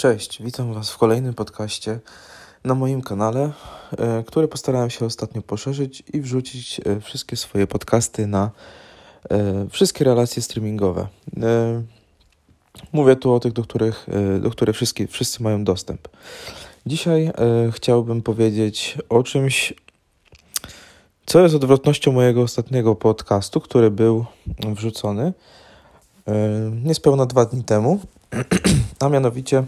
Cześć, witam Was w kolejnym podcaście na moim kanale, e, który postarałem się ostatnio poszerzyć i wrzucić e, wszystkie swoje podcasty na e, wszystkie relacje streamingowe. Mówię tu o tych, do których, do których wszyscy, wszyscy mają dostęp. Dzisiaj chciałbym powiedzieć o czymś, co jest odwrotnością mojego ostatniego podcastu, który był wrzucony niespełna dwa dni temu a mianowicie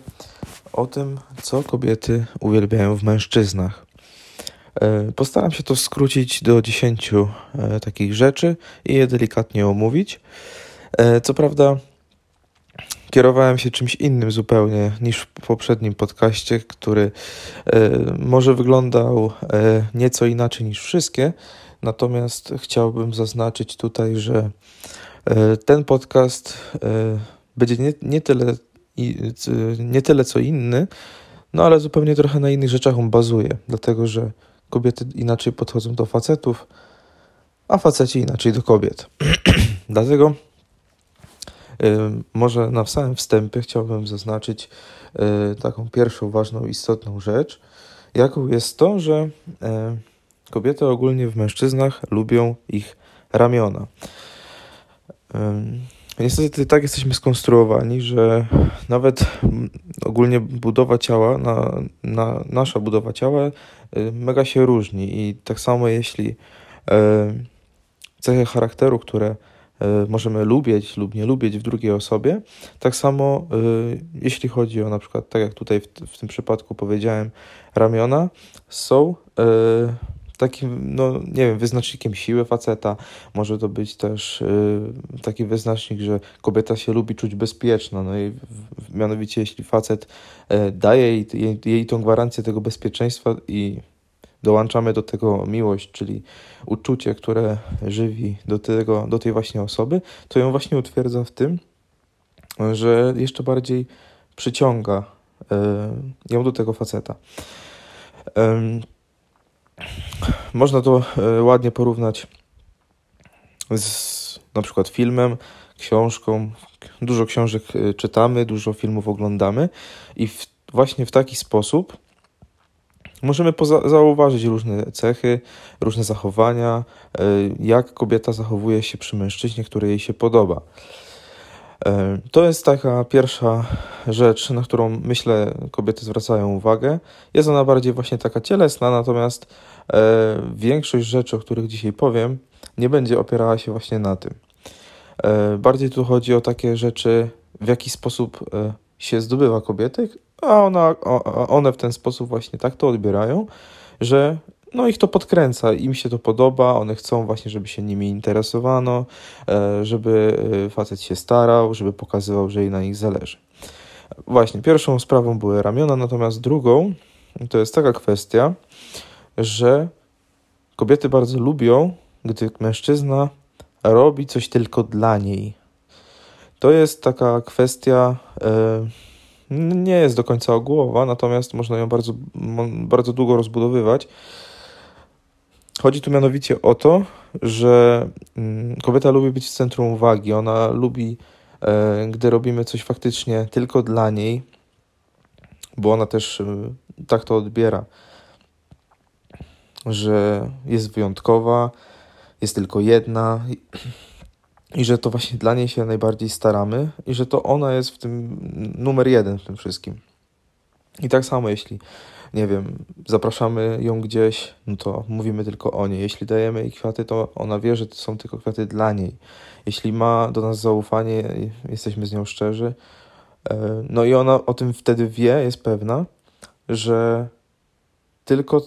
o tym, co kobiety uwielbiają w mężczyznach. E, postaram się to skrócić do 10 e, takich rzeczy i je delikatnie omówić. E, co prawda, kierowałem się czymś innym zupełnie niż w poprzednim podcaście, który może wyglądał nieco inaczej niż wszystkie, natomiast chciałbym zaznaczyć tutaj, że ten podcast będzie nie, nie, tyle, nie tyle co inny, no ale zupełnie trochę na innych rzeczach on bazuje, dlatego że kobiety inaczej podchodzą do facetów, a faceci inaczej do kobiet. dlatego y, może na samym wstępie chciałbym zaznaczyć y, taką pierwszą ważną, istotną rzecz, jaką jest to, że y, kobiety ogólnie w mężczyznach lubią ich ramiona. Niestety tak jesteśmy skonstruowani, że nawet ogólnie budowa ciała, na, na, nasza budowa ciała y, mega się różni. I tak samo jeśli e, cechy charakteru, które e, możemy lubić lub nie lubić w drugiej osobie, tak samo jeśli chodzi o na przykład, tak jak tutaj w, w tym przypadku powiedziałem, ramiona, są takim, no nie wiem, wyznacznikiem siły faceta. Może to być też y, taki wyznacznik, że kobieta się lubi czuć bezpieczna. No i w, w, mianowicie, jeśli facet y, daje jej, jej, jej tą gwarancję tego bezpieczeństwa i dołączamy do tego miłość, czyli uczucie, które żywi do, tego, do tej właśnie osoby, to ją właśnie utwierdza w tym, że jeszcze bardziej przyciąga y, ją do tego faceta. Można to e, ładnie porównać z na przykład filmem, książką. Dużo książek e, czytamy, dużo filmów oglądamy i w, właśnie w taki sposób możemy zauważyć różne cechy, różne zachowania, e, jak kobieta zachowuje się przy mężczyźnie, który jej się podoba. To jest taka pierwsza rzecz, na którą myślę kobiety zwracają uwagę. Jest ona bardziej właśnie taka cielesna, natomiast e, większość rzeczy, o których dzisiaj powiem, nie będzie opierała się właśnie na tym. E, bardziej tu chodzi o takie rzeczy, w jaki sposób e, się zdobywa kobiety, a ona, one w ten sposób właśnie tak to odbierają, że no ich to podkręca, im się to podoba, one chcą właśnie, żeby się nimi interesowano, e, żeby e, facet się starał, żeby pokazywał, że jej na nich zależy. Właśnie, pierwszą sprawą były ramiona, natomiast drugą to jest taka kwestia, że kobiety bardzo lubią, gdy mężczyzna robi coś tylko dla niej. To jest taka kwestia, e, nie jest do końca ogółowa, natomiast można ją bardzo, bardzo długo rozbudowywać. Chodzi tu mianowicie o to, że mm, kobieta lubi być w centrum uwagi. Ona lubi, e, gdy robimy coś faktycznie tylko dla niej, bo ona też e, tak to odbiera, że jest wyjątkowa, jest tylko jedna i że to właśnie dla niej się najbardziej staramy i że to ona jest w tym numer jeden w tym wszystkim. I tak samo jeśli nie wiem, zapraszamy ją gdzieś, no to mówimy tylko o niej. Jeśli dajemy jej kwiaty, to ona wie, że to są tylko kwiaty dla niej. Jeśli ma do nas zaufanie, jesteśmy z nią szczerzy, e, no i ona o tym wtedy wie, jest pewna, że tylko e,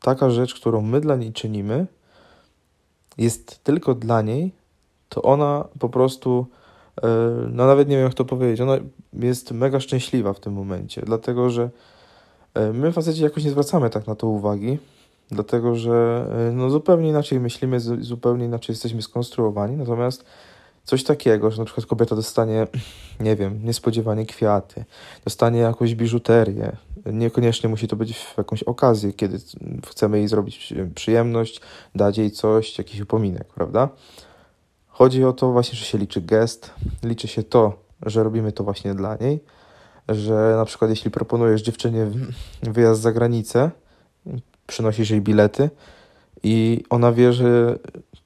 taka rzecz, którą my dla niej czynimy, jest tylko dla niej, to ona po prostu, e, no nawet nie wiem jak to powiedzieć, ona jest mega szczęśliwa w tym momencie, dlatego że my faceci jakoś nie zwracamy tak na to uwagi, dlatego że e, no, zupełnie inaczej myślimy, zupełnie inaczej jesteśmy skonstruowani, natomiast coś takiego, że na przykład kobieta dostanie, nie wiem, niespodziewanie kwiaty, dostanie jakąś biżuterię, niekoniecznie musi to być w jakąś okazję, kiedy chcemy jej zrobić przyjemność, dać jej coś, jakiś upominek, prawda? Chodzi o to właśnie, że się liczy gest, liczy się to, że robimy to właśnie dla niej, że na przykład jeśli proponujesz dziewczynie wyjazd za granicę, przynosisz jej bilety i ona wie, że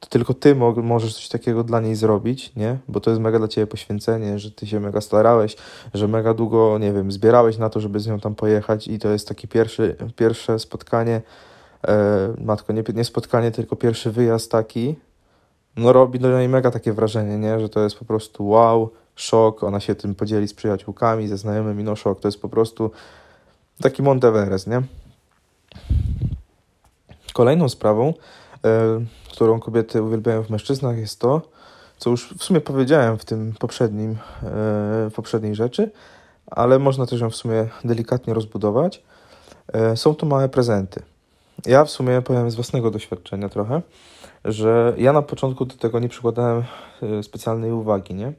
tylko ty mo możesz coś takiego dla niej zrobić, nie? Bo to jest mega dla ciebie poświęcenie, że ty się mega starałeś, że mega długo, nie wiem, zbierałeś na to, żeby z nią tam pojechać i to jest takie pierwszy, pierwsze spotkanie, e, matko, nie, nie spotkanie, tylko pierwszy wyjazd taki, no robi do niej mega takie wrażenie, nie? Że to jest po prostu wow, szok, ona się tym podzieli z przyjaciółkami, ze znajomymi, no szok, to jest po prostu taki Monteveres, nie? Kolejną sprawą, e, którą kobiety uwielbiają w mężczyznach jest to, co już w sumie powiedziałem w tym poprzednim, e, w poprzedniej rzeczy, ale można też ją w sumie delikatnie rozbudować. E, są to małe prezenty. Ja w sumie powiem z własnego doświadczenia trochę, że ja na początku do tego nie przykładałem specjalnej uwagi, nie?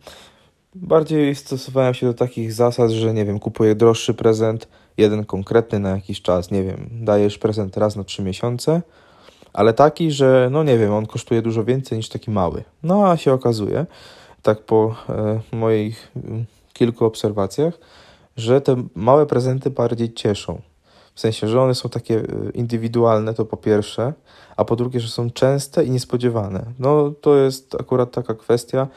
Bardziej stosowałem się do takich zasad, że nie wiem, kupuję droższy prezent, jeden konkretny na jakiś czas, nie wiem, dajesz prezent raz na trzy miesiące, ale taki, że no nie wiem, on kosztuje dużo więcej niż taki mały. No a się okazuje, tak po e, moich kilku obserwacjach, że te małe prezenty bardziej cieszą. W sensie, że one są takie e, indywidualne, to po pierwsze, a po drugie, że są częste i niespodziewane. No to jest akurat taka kwestia,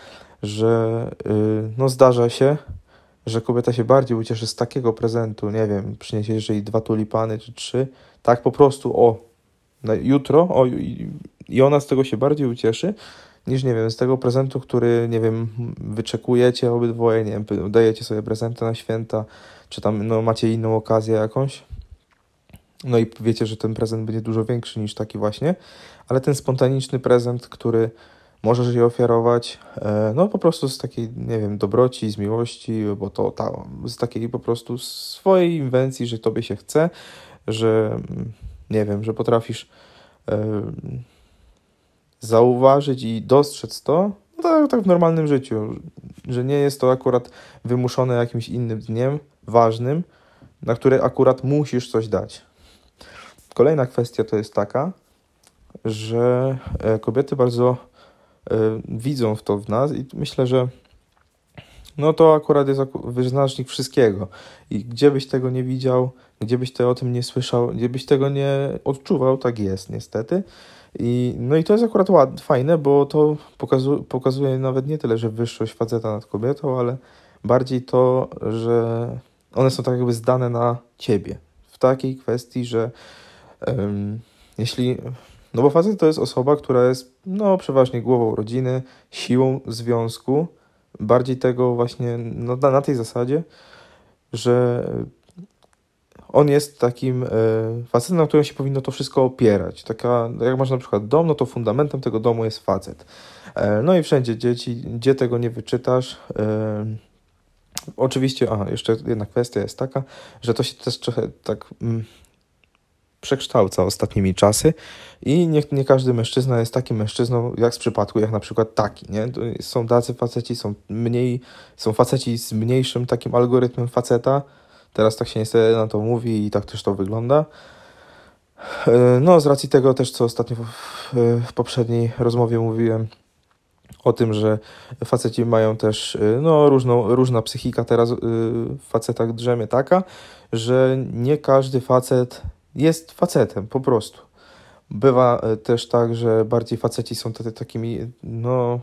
że y, no zdarza się, że kobieta się bardziej ucieszy z takiego prezentu, nie wiem, przyniesie jej dwa tulipany czy trzy, tak po prostu o, jutro, o, i ona z tego się bardziej ucieszy, niż, nie wiem, z tego prezentu, który, nie wiem, wyczekujecie obydwoje, nie wiem, dajecie sobie prezenty na święta, czy tam, no, macie inną okazję jakąś, no i wiecie, że ten prezent będzie dużo większy niż taki właśnie, ale ten spontaniczny prezent, który możesz je ofiarować, e, no po prostu z takiej, nie wiem, dobroci, z miłości, bo to ta, z takiej po prostu swojej inwencji, że tobie się chce, że mm, nie wiem, że potrafisz e, zauważyć i dostrzec to, no tak, tak w normalnym życiu, że nie jest to akurat wymuszone jakimś innym dniem ważnym, na który akurat musisz coś dać. Kolejna kwestia to jest taka, że e, kobiety bardzo widzą w to w nas i myślę, że no to akurat jest wyznacznik wszystkiego. I gdzie byś tego nie widział, gdzie byś te o tym nie słyszał, gdzie byś tego nie odczuwał, tak jest niestety. I, no i to jest akurat ładne, fajne, bo to pokazu, pokazuje nawet nie tyle, że wyższość faceta nad kobietą, ale bardziej to, że one są tak jakby zdane na ciebie. W takiej kwestii, że um, jeśli no bo facet to jest osoba, która jest no, przeważnie głową rodziny, siłą związku, bardziej tego właśnie no, na, na tej zasadzie, że on jest takim e, facetem, na którym się powinno to wszystko opierać. Taka, jak masz na przykład dom, no to fundamentem tego domu jest facet. E, no i wszędzie dzieci, gdzie tego nie wyczytasz. E, oczywiście, aha, jeszcze jedna kwestia jest taka, że to się też trochę tak mm, przekształca ostatnimi czasy i nie, nie każdy mężczyzna jest takim mężczyzną, jak w przypadku, jak na przykład taki, nie? Są tacy faceci, są mniej, są faceci z mniejszym takim algorytmem faceta, teraz tak się niestety na to mówi i tak też to wygląda. E, no, z racji tego też, co ostatnio w, poprzedniej rozmowie mówiłem, o tym, że faceci mają też e, no, różną, różna psychika teraz e, w facetach drzemie taka, że nie każdy facet jest facetem, po prostu. Bywa e, też tak, że bardziej faceci są takimi, no,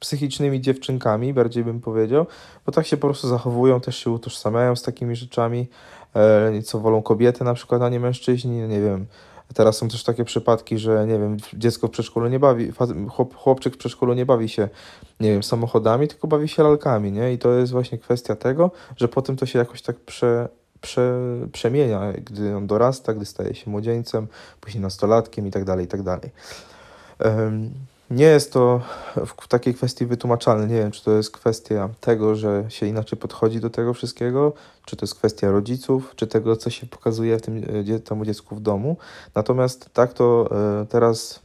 psychicznymi dziewczynkami, bardziej bym powiedział, bo tak się po prostu zachowują, też się utożsamiają z takimi rzeczami, e, co wolą kobiety na przykład, a nie mężczyźni, nie wiem. Teraz są też takie przypadki, że nie wiem, dziecko w przedszkolu nie bawi, chłop, chłopczyk w przedszkolu nie bawi się, nie wiem, samochodami, tylko bawi się lalkami, nie? I to jest właśnie kwestia tego, że potem to się jakoś tak prze, prze, przemienia, gdy on dorasta, gdy staje się młodzieńcem, później nastolatkiem itd. Tak itd. Tak nie jest to w takiej kwestii wytłumaczalne. Nie wiem, czy to jest kwestia tego, że się inaczej podchodzi do tego wszystkiego, czy to jest kwestia rodziców, czy tego, co się pokazuje w tym, e, temu dziecku w domu. Natomiast tak to e, teraz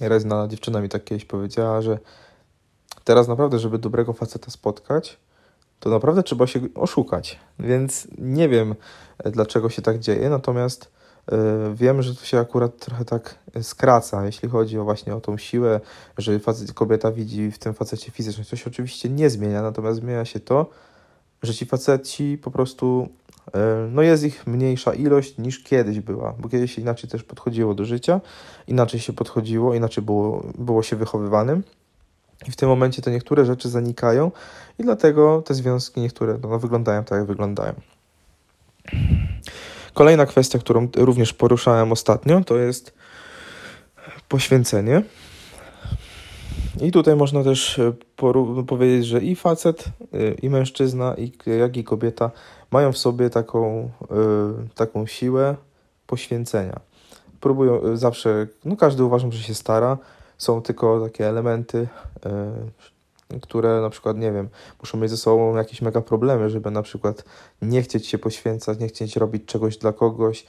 raz na dziewczyna mi tak kiedyś powiedziała, że teraz naprawdę, żeby dobrego faceta spotkać, to naprawdę trzeba się oszukać. Więc nie wiem, e, dlaczego się tak dzieje, natomiast yy, wiem, że to się akurat trochę tak skraca, jeśli chodzi o właśnie o tą siłę, że facet, kobieta widzi w tym facecie fizyczność. To się oczywiście nie zmienia, natomiast zmienia się to, że ci faceci po prostu, e, no jest ich mniejsza ilość niż kiedyś była, bo kiedyś się inaczej też podchodziło do życia, inaczej się podchodziło, inaczej było, było się wychowywanym. I w tym momencie te niektóre rzeczy zanikają i dlatego te związki niektóre no, wyglądają tak, jak wyglądają. Kolejna kwestia, którą również poruszałem ostatnio, to jest poświęcenie. I tutaj można też e, powiedzieć, że i facet, e, i mężczyzna, i, jak i kobieta mają w sobie taką, e, taką siłę poświęcenia. Próbują zawsze, no każdy uważam, że się stara, są tylko takie elementy, które na przykład, nie wiem, muszą mieć ze sobą jakieś mega problemy, żeby na przykład nie chcieć się poświęcać, nie chcieć robić czegoś dla kogoś,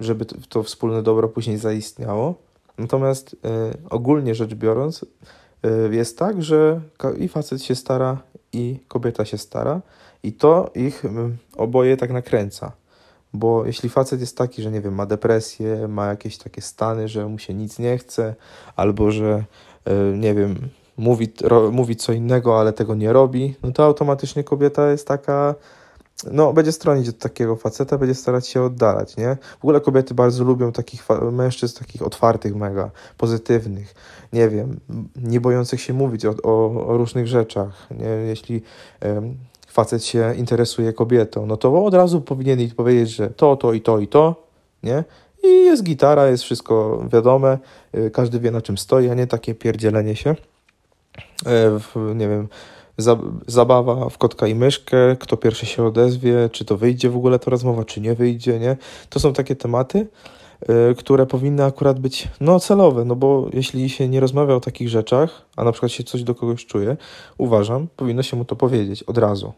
żeby to wspólne dobro później zaistniało. Natomiast y, ogólnie rzecz biorąc, jest tak, że i facet się stara, i kobieta się stara, i to ich oboje tak nakręca. Bo jeśli facet jest taki, że nie wiem, ma depresję, ma jakieś takie stany, że mu się nic nie chce, albo że nie wiem, mówi, ro, mówi co innego, ale tego nie robi, no to automatycznie kobieta jest taka no, będzie stronić od takiego faceta, będzie starać się oddalać, nie? W ogóle kobiety bardzo lubią takich mężczyzn, takich otwartych mega, pozytywnych, nie wiem, nie bojących się mówić o, o, o różnych rzeczach, nie? Jeśli facet się interesuje kobietą, no to od razu powinien jej powiedzieć, że to, to i to i to, nie? I jest gitara, jest wszystko wiadome, y, każdy wie na czym stoi, a nie takie pierdzielenie się, e, nie wiem, zabawa w kotka i myszkę, kto pierwszy się odezwie, czy to wyjdzie w ogóle ta rozmowa, czy nie wyjdzie, nie? To są takie tematy, y, które powinny akurat być no, celowe, no bo jeśli się nie rozmawia o takich rzeczach, a na przykład się coś do kogoś czuje, uważam, powinno się mu to powiedzieć od razu.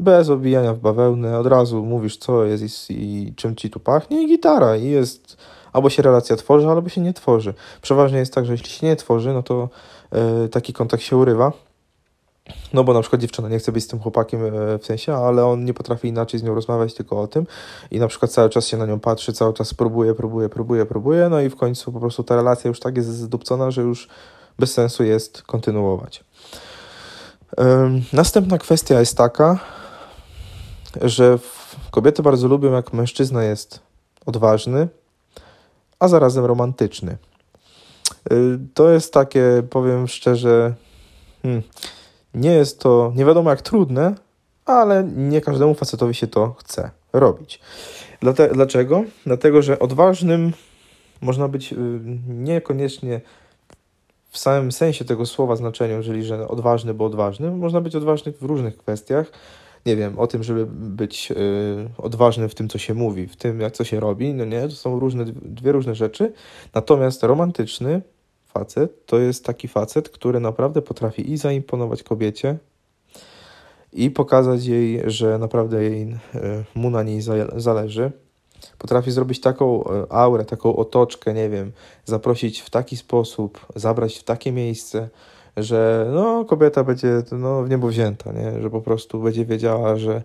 Bez obijania w bawełnę, od razu mówisz co jest i, czym ci tu pachnie i gitara i jest, albo się relacja tworzy, albo się nie tworzy. Przeważnie jest tak, że jeśli się nie tworzy, no to yy, taki kontakt się urywa, no bo na przykład dziewczyna nie chce być z tym chłopakiem e, w sensie, ale on nie potrafi inaczej z nią rozmawiać, tylko o tym i na przykład cały czas się na nią patrzy, cały czas próbuje, próbuje, próbuje, próbuje, no i w końcu po prostu ta relacja już tak jest zdupcona, że już bez sensu jest kontynuować. Następna kwestia jest taka, że kobiety bardzo lubią, jak mężczyzna jest odważny, a zarazem romantyczny. Y, to jest takie, powiem szczerze, hmm, nie jest to nie wiadomo jak trudne, ale nie każdemu facetowi się to chce robić. Dlate, dlaczego? Dlatego, że odważnym można być y, niekoniecznie w samym sensie tego słowa znaczeniu, czyli że odważny, bo odważny. Można być odważny w różnych kwestiach. Nie wiem, o tym, żeby być yy, odważnym w tym, co się mówi, w tym, jak co się robi, no nie, to są różne, dwie różne rzeczy. Natomiast romantyczny facet to jest taki facet, który naprawdę potrafi i zaimponować kobiecie, i pokazać jej, że naprawdę jej, e, mu na niej zależy. Potrafi zrobić taką e, aurę, taką otoczkę, nie wiem, zaprosić w taki sposób, zabrać w takie miejsce, że no, kobieta będzie no, w niebo wzięta, nie? że po prostu będzie wiedziała, że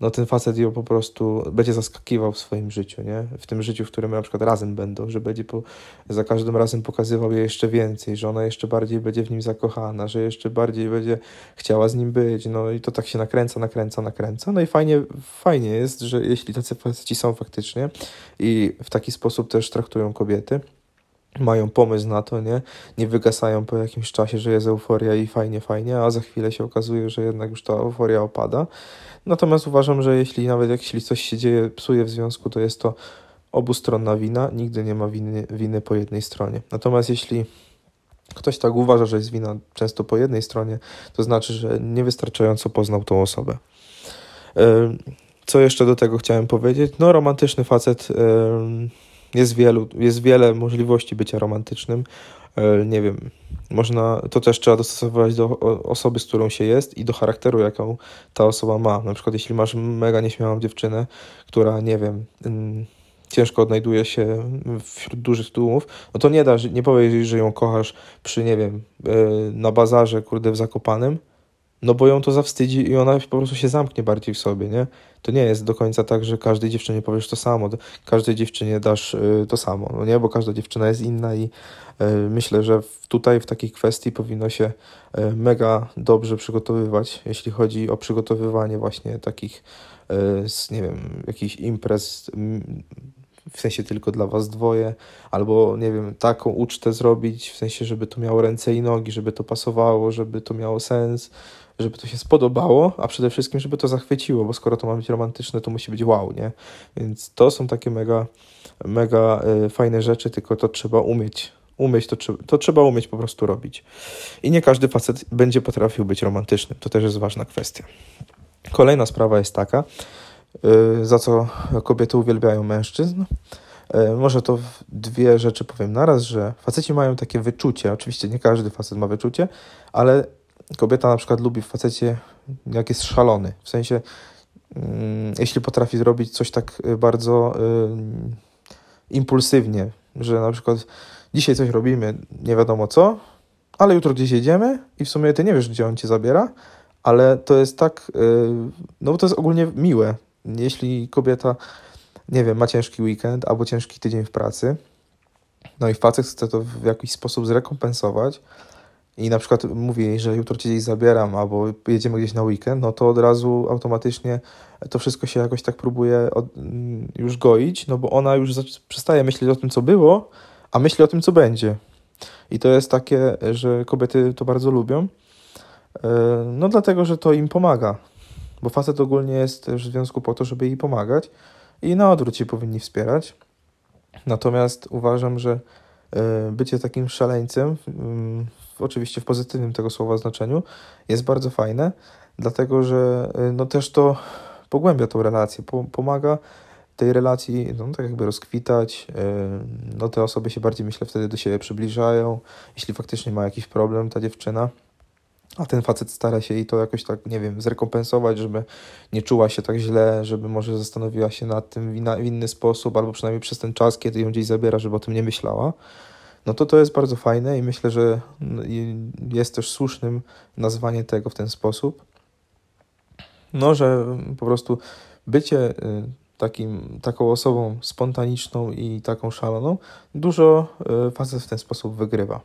no ten facet ją po prostu będzie zaskakiwał w swoim życiu, nie? W tym życiu, w którym na przykład razem będą, że będzie po, za każdym razem pokazywał jej jeszcze więcej, że ona jeszcze bardziej będzie w nim zakochana, że jeszcze bardziej będzie chciała z nim być, no i to tak się nakręca, nakręca, nakręca, no i fajnie, fajnie jest, że jeśli tacy faceci są faktycznie i w taki sposób też traktują kobiety, mają pomysł na to, nie? Nie wygasają po jakimś czasie, że jest euforia i fajnie, fajnie, a za chwilę się okazuje, że jednak już ta euforia opada. Natomiast uważam, że jeśli nawet jeśli coś się dzieje, psuje w związku, to jest to obustronna wina, nigdy nie ma winy, winy po jednej stronie. Natomiast jeśli ktoś tak uważa, że jest wina często po jednej stronie, to znaczy, że niewystarczająco poznał tą osobę. Co jeszcze do tego chciałem powiedzieć? No, romantyczny facet jest, wielu, jest wiele możliwości bycia romantycznym. E, nie wiem, można, to też trzeba dostosować do osoby, z którą się jest i do charakteru, jaką ta osoba ma. Na przykład, jeśli masz mega nieśmiałą dziewczynę, która, nie wiem, ciężko odnajduje się wśród dużych tłumów, no to nie da, nie powiesz, że ją kochasz przy, nie wiem, e, na bazarze, kurde, w Zakopanem, no bo ją to zawstydzi i ona po prostu się zamknie bardziej w sobie, nie? To nie jest do końca tak, że każdej dziewczynie powiesz to samo, każdej dziewczynie dasz y, to samo, no nie? Bo każda dziewczyna jest inna i y, myślę, że tutaj w takiej kwestii powinno się y, mega dobrze przygotowywać, jeśli chodzi o przygotowywanie właśnie takich, nie wiem, jakichś imprez w sensie tylko dla was dwoje, albo nie wiem, taką ucztę zrobić, w sensie, żeby to miało ręce i nogi, żeby to pasowało, żeby to miało sens, żeby to się spodobało, a przede wszystkim, żeby to zachwyciło, bo skoro to ma być romantyczne, to musi być wow, nie? Więc to są takie mega, mega y, fajne rzeczy, tylko to trzeba umieć. Umieć to, to trzeba umieć po prostu robić. I nie każdy facet będzie potrafił być romantycznym. To też jest ważna kwestia. Kolejna sprawa jest taka, y, za co kobiety uwielbiają mężczyzn. Y, może to dwie rzeczy powiem naraz, że faceci mają takie wyczucie, oczywiście nie każdy facet ma wyczucie, ale kobieta na przykład lubi w facecie, jak jest szalony. W sensie, mm, jeśli potrafi zrobić coś tak y, bardzo y, impulsywnie, że na przykład dzisiaj coś robimy, nie wiadomo co, ale jutro gdzieś jedziemy i w sumie ty nie wiesz, gdzie on cię zabiera, ale to jest tak, y, no bo to jest ogólnie miłe. Jeśli kobieta, nie wiem, ma ciężki weekend albo ciężki tydzień w pracy, no i facet chce to w jakiś sposób zrekompensować, i na przykład mówię jej, że jutro cię gdzieś zabieram albo jedziemy gdzieś na weekend, no to od razu automatycznie to wszystko się jakoś tak próbuje od, mm, już goić, no bo ona już przestaje myśleć o tym, co było, a myśli o tym, co będzie. I to jest takie, że kobiety to bardzo lubią, e, no dlatego, że to im pomaga, bo facet ogólnie jest w związku po to, żeby jej pomagać i na odwrót się powinni wspierać. Natomiast uważam, że e, bycie takim szaleńcem mm, oczywiście w pozytywnym tego słowa znaczeniu, jest bardzo fajne, dlatego że y, no też to pogłębia tą relację, pomaga tej relacji no, tak jakby rozkwitać. Y, no te osoby się bardziej, myślę, wtedy do siebie przybliżają. Jeśli faktycznie ma jakiś problem ta dziewczyna, a ten facet stara się jej to jakoś tak, nie wiem, zrekompensować, żeby nie czuła się tak źle, żeby może zastanowiła się nad tym w inny sposób, albo przynajmniej przez ten czas, kiedy ją gdzieś zabiera, żeby o tym nie myślała no to to jest bardzo fajne i myślę, że jest też słusznym nazwanie tego w ten sposób. No, że po prostu bycie y, takim, taką osobą spontaniczną i taką szaloną, dużo y, facet w ten sposób wygrywa.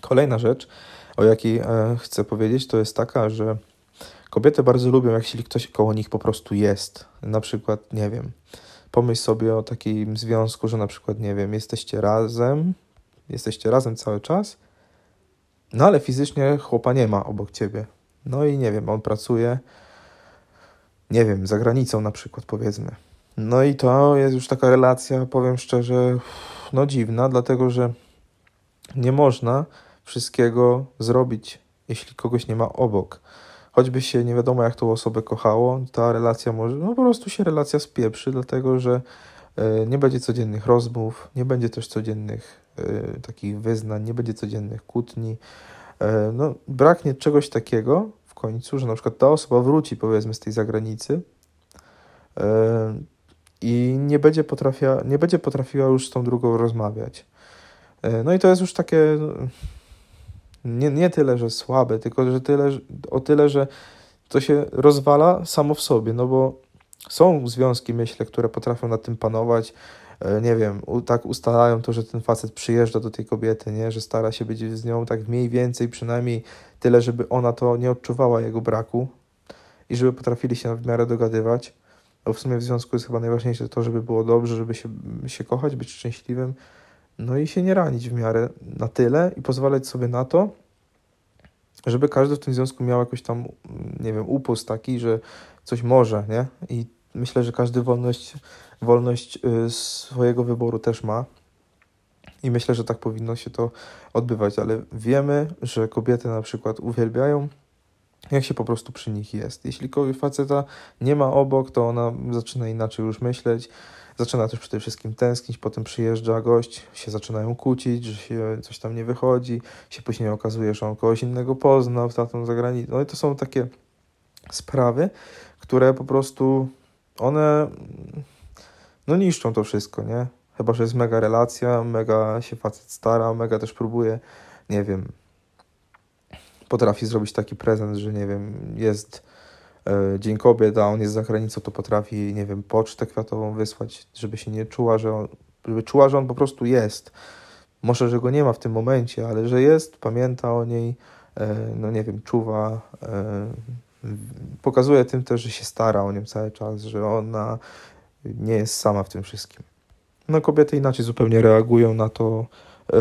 Kolejna rzecz, o jakiej e, chcę powiedzieć, to jest taka, że kobiety bardzo lubią, jeśli ktoś koło nich po prostu jest. Na przykład, nie wiem, Pomyśl sobie o takim związku, że na przykład, nie wiem, jesteście razem, jesteście razem cały czas, no ale fizycznie chłopa nie ma obok ciebie. No i nie wiem, on pracuje, nie wiem, za granicą na przykład, powiedzmy. No i to jest już taka relacja, powiem szczerze, no dziwna, dlatego że nie można wszystkiego zrobić, jeśli kogoś nie ma obok choćby się nie wiadomo jak tą osobę kochało, ta relacja może, no po prostu się relacja spieprzy, dlatego że e, nie będzie codziennych rozmów, nie będzie też codziennych e, takich wyznań, nie będzie codziennych kłótni. E, no, braknie czegoś takiego w końcu, że na przykład ta osoba wróci powiedzmy z tej zagranicy i nie będzie, potrafia, nie będzie potrafiła już z tą drugą rozmawiać. No i to jest już takie nie, nie tyle, że słabe, tylko że tyle, o tyle, że to się rozwala samo w sobie, no bo są związki, myślę, które potrafią nad tym panować, e, nie wiem, tak ustalają to, że ten facet przyjeżdża do tej kobiety, nie, że stara się być z nią tak mniej więcej, przynajmniej tyle, żeby ona to nie odczuwała jego braku i żeby potrafili się w miarę dogadywać. Bo w sumie w związku jest chyba najważniejsze to, żeby było dobrze, żeby się, się kochać, być szczęśliwym, no i się nie ranić w miarę na tyle i pozwalać sobie na to, żeby każdy w tym związku miał jakoś tam, nie wiem, upust taki, że coś może, nie? I myślę, że każdy wolność, wolność y, swojego wyboru też ma. I myślę, że tak powinno się to odbywać, ale wiemy, że kobiety na przykład uwielbiają, jak się po prostu przy nich jest. Jeśli faceta nie ma obok, to ona zaczyna inaczej już myśleć Zaczyna też przede wszystkim tęsknić, potem przyjeżdża gość, się zaczynają kłócić, że się coś tam nie wychodzi, się później okazuje, że on kogoś innego poznał, tatą za granicą. No i to są takie sprawy, które po prostu one no niszczą to wszystko, nie? Chyba, że jest mega relacja, mega się facet stara, mega też próbuje, nie wiem, potrafi zrobić taki prezent, że nie wiem, jest Dzień Kobiet, a on jest za granicą, to potrafi, nie wiem, pocztę kwiatową wysłać, żeby się nie czuła, że on, żeby czuła, że on po prostu jest. Może, że go nie ma w tym momencie, ale że jest, pamięta o niej, e, no nie wiem, czuwa, e, pokazuje tym też, że się stara o nią cały czas, że ona nie jest sama w tym wszystkim. No kobiety inaczej zupełnie reagują na to, e,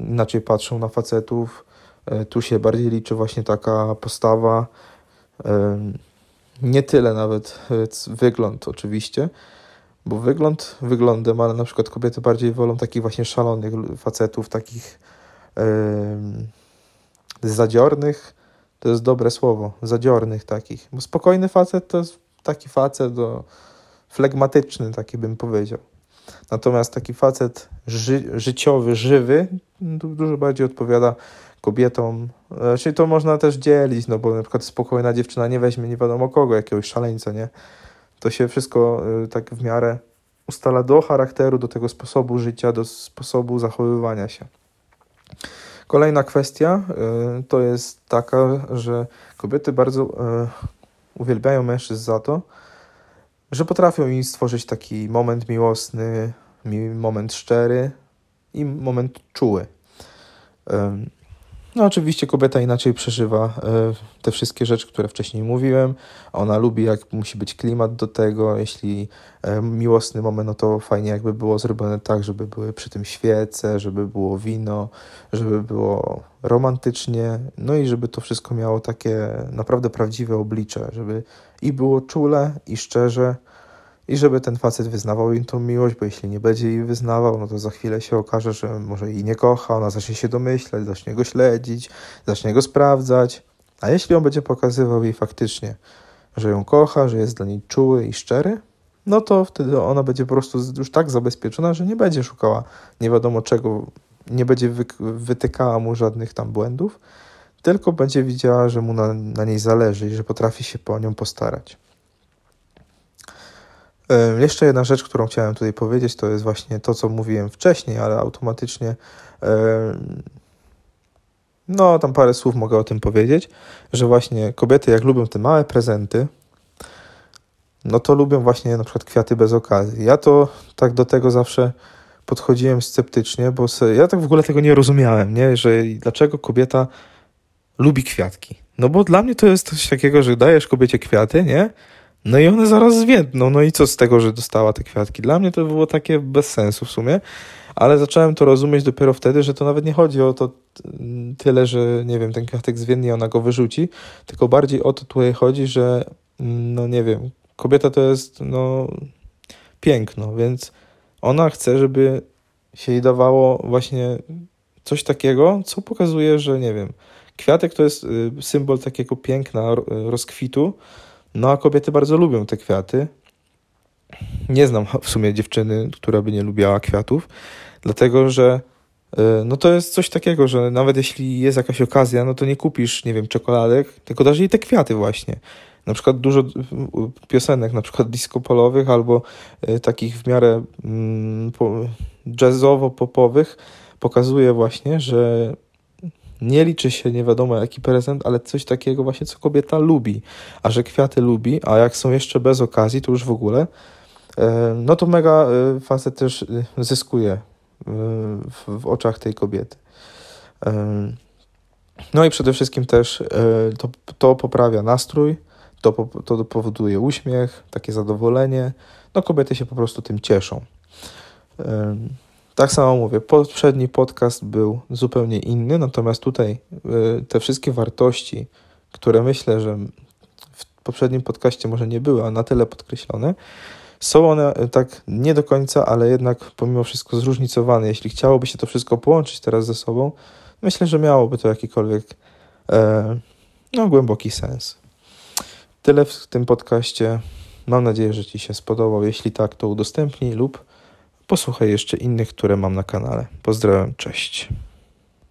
inaczej patrzą na facetów. E, tu się bardziej liczy właśnie taka postawa, e, nie tyle nawet wygląd oczywiście, bo wygląd wyglądem, ale na przykład kobiety bardziej wolą takich właśnie szalonych facetów, takich zadziornych, to jest dobre słowo, zadziornych takich, bo spokojny facet to jest taki facet do flegmatyczny, taki bym powiedział. Natomiast taki facet ży życiowy, żywy, dużo bardziej odpowiada kobietom. Czyli to można też dzielić, no bo na przykład spokojna dziewczyna nie weźmie nie wiadomo kogo, jakiegoś szaleńca, nie? To się wszystko y, tak w miarę ustala do charakteru, do tego sposobu życia, do sposobu zachowywania się. Kolejna kwestia y, to jest taka, że kobiety bardzo y, uwielbiają mężczyzn za to, że potrafią im stworzyć taki moment miłosny, moment szczery i moment czuły. No, oczywiście kobieta inaczej przeżywa e, te wszystkie rzeczy, które wcześniej mówiłem. Ona lubi, jak musi być klimat do tego. Jeśli e, miłosny moment, no to fajnie, jakby było zrobione tak, żeby były przy tym świece, żeby było wino, żeby było romantycznie, no i żeby to wszystko miało takie naprawdę prawdziwe oblicze, żeby i było czule, i szczerze i żeby ten facet wyznawał im tą miłość, bo jeśli nie będzie jej wyznawał, no to za chwilę się okaże, że może jej nie kocha, ona zacznie się domyślać, zacznie go śledzić, zacznie go sprawdzać. A jeśli on będzie pokazywał jej faktycznie, że ją kocha, że jest dla niej czuły i szczery, no to wtedy ona będzie po prostu już tak zabezpieczona, że nie będzie szukała nie wiadomo czego, nie będzie wy wytykała mu żadnych tam błędów, tylko będzie widziała, że mu na, na niej zależy i że potrafi się po nią postarać. Jeszcze jedna rzecz, którą chciałem tutaj powiedzieć, to jest właśnie to, co mówiłem wcześniej, ale automatycznie no, tam parę słów mogę o tym powiedzieć, że właśnie kobiety, jak lubią te małe prezenty, no to lubią właśnie na przykład kwiaty bez okazji. Ja to tak do tego zawsze podchodziłem sceptycznie, bo ja tak w ogóle tego nie rozumiałem, nie? że dlaczego kobieta lubi kwiatki. No bo dla mnie to jest coś takiego, że dajesz kobiecie kwiaty, nie? No i one zaraz zwiędną. No i co z tego, że dostała te kwiatki? Dla mnie to było takie bez sensu w sumie, ale zacząłem to rozumieć dopiero wtedy, że to nawet nie chodzi o to tyle, że nie wiem, ten kwiatek zwiędnie i ona go wyrzuci, tylko bardziej o to tutaj chodzi, że no nie wiem, kobieta to jest no piękno, więc ona chce, żeby się jej dawało właśnie coś takiego, co pokazuje, że nie wiem, kwiatek to jest y, symbol takiego piękna, rozkwitu, no a kobiety bardzo lubią te kwiaty. Nie znam w sumie dziewczyny, która by nie lubiła kwiatów, dlatego że e, no to jest coś takiego, że nawet jeśli jest jakaś okazja, no to nie kupisz, nie wiem, czekoladek, tylko dasz jej te kwiaty właśnie. Na przykład dużo piosenek, na przykład disco polowych albo e, takich w miarę mm, jazzowo-popowych pokazuje właśnie, że nie liczy się nie wiadomo jaki prezent, ale coś takiego właśnie, co kobieta lubi. A że kwiaty lubi, a jak są jeszcze bez okazji, to już w ogóle, e, no to mega e, facet też e, zyskuje w, oczach tej kobiety. No i przede wszystkim też to, to poprawia nastrój, to, to powoduje uśmiech, takie zadowolenie. No kobiety się po prostu tym cieszą. Tak samo mówię, poprzedni podcast był zupełnie inny, natomiast tutaj y, te wszystkie wartości, które myślę, że w poprzednim podcaście może nie były, a na tyle podkreślone, są one y, tak nie do końca, ale jednak pomimo wszystko zróżnicowane. Jeśli chciałoby się to wszystko połączyć teraz ze sobą, myślę, że miałoby to jakikolwiek e, no, głęboki sens. Tyle w tym podcaście. Mam nadzieję, że Ci się spodobał. Jeśli tak, to udostępnij lub Posłuchaj jeszcze innych, które mam na kanale. Pozdrawiam, cześć.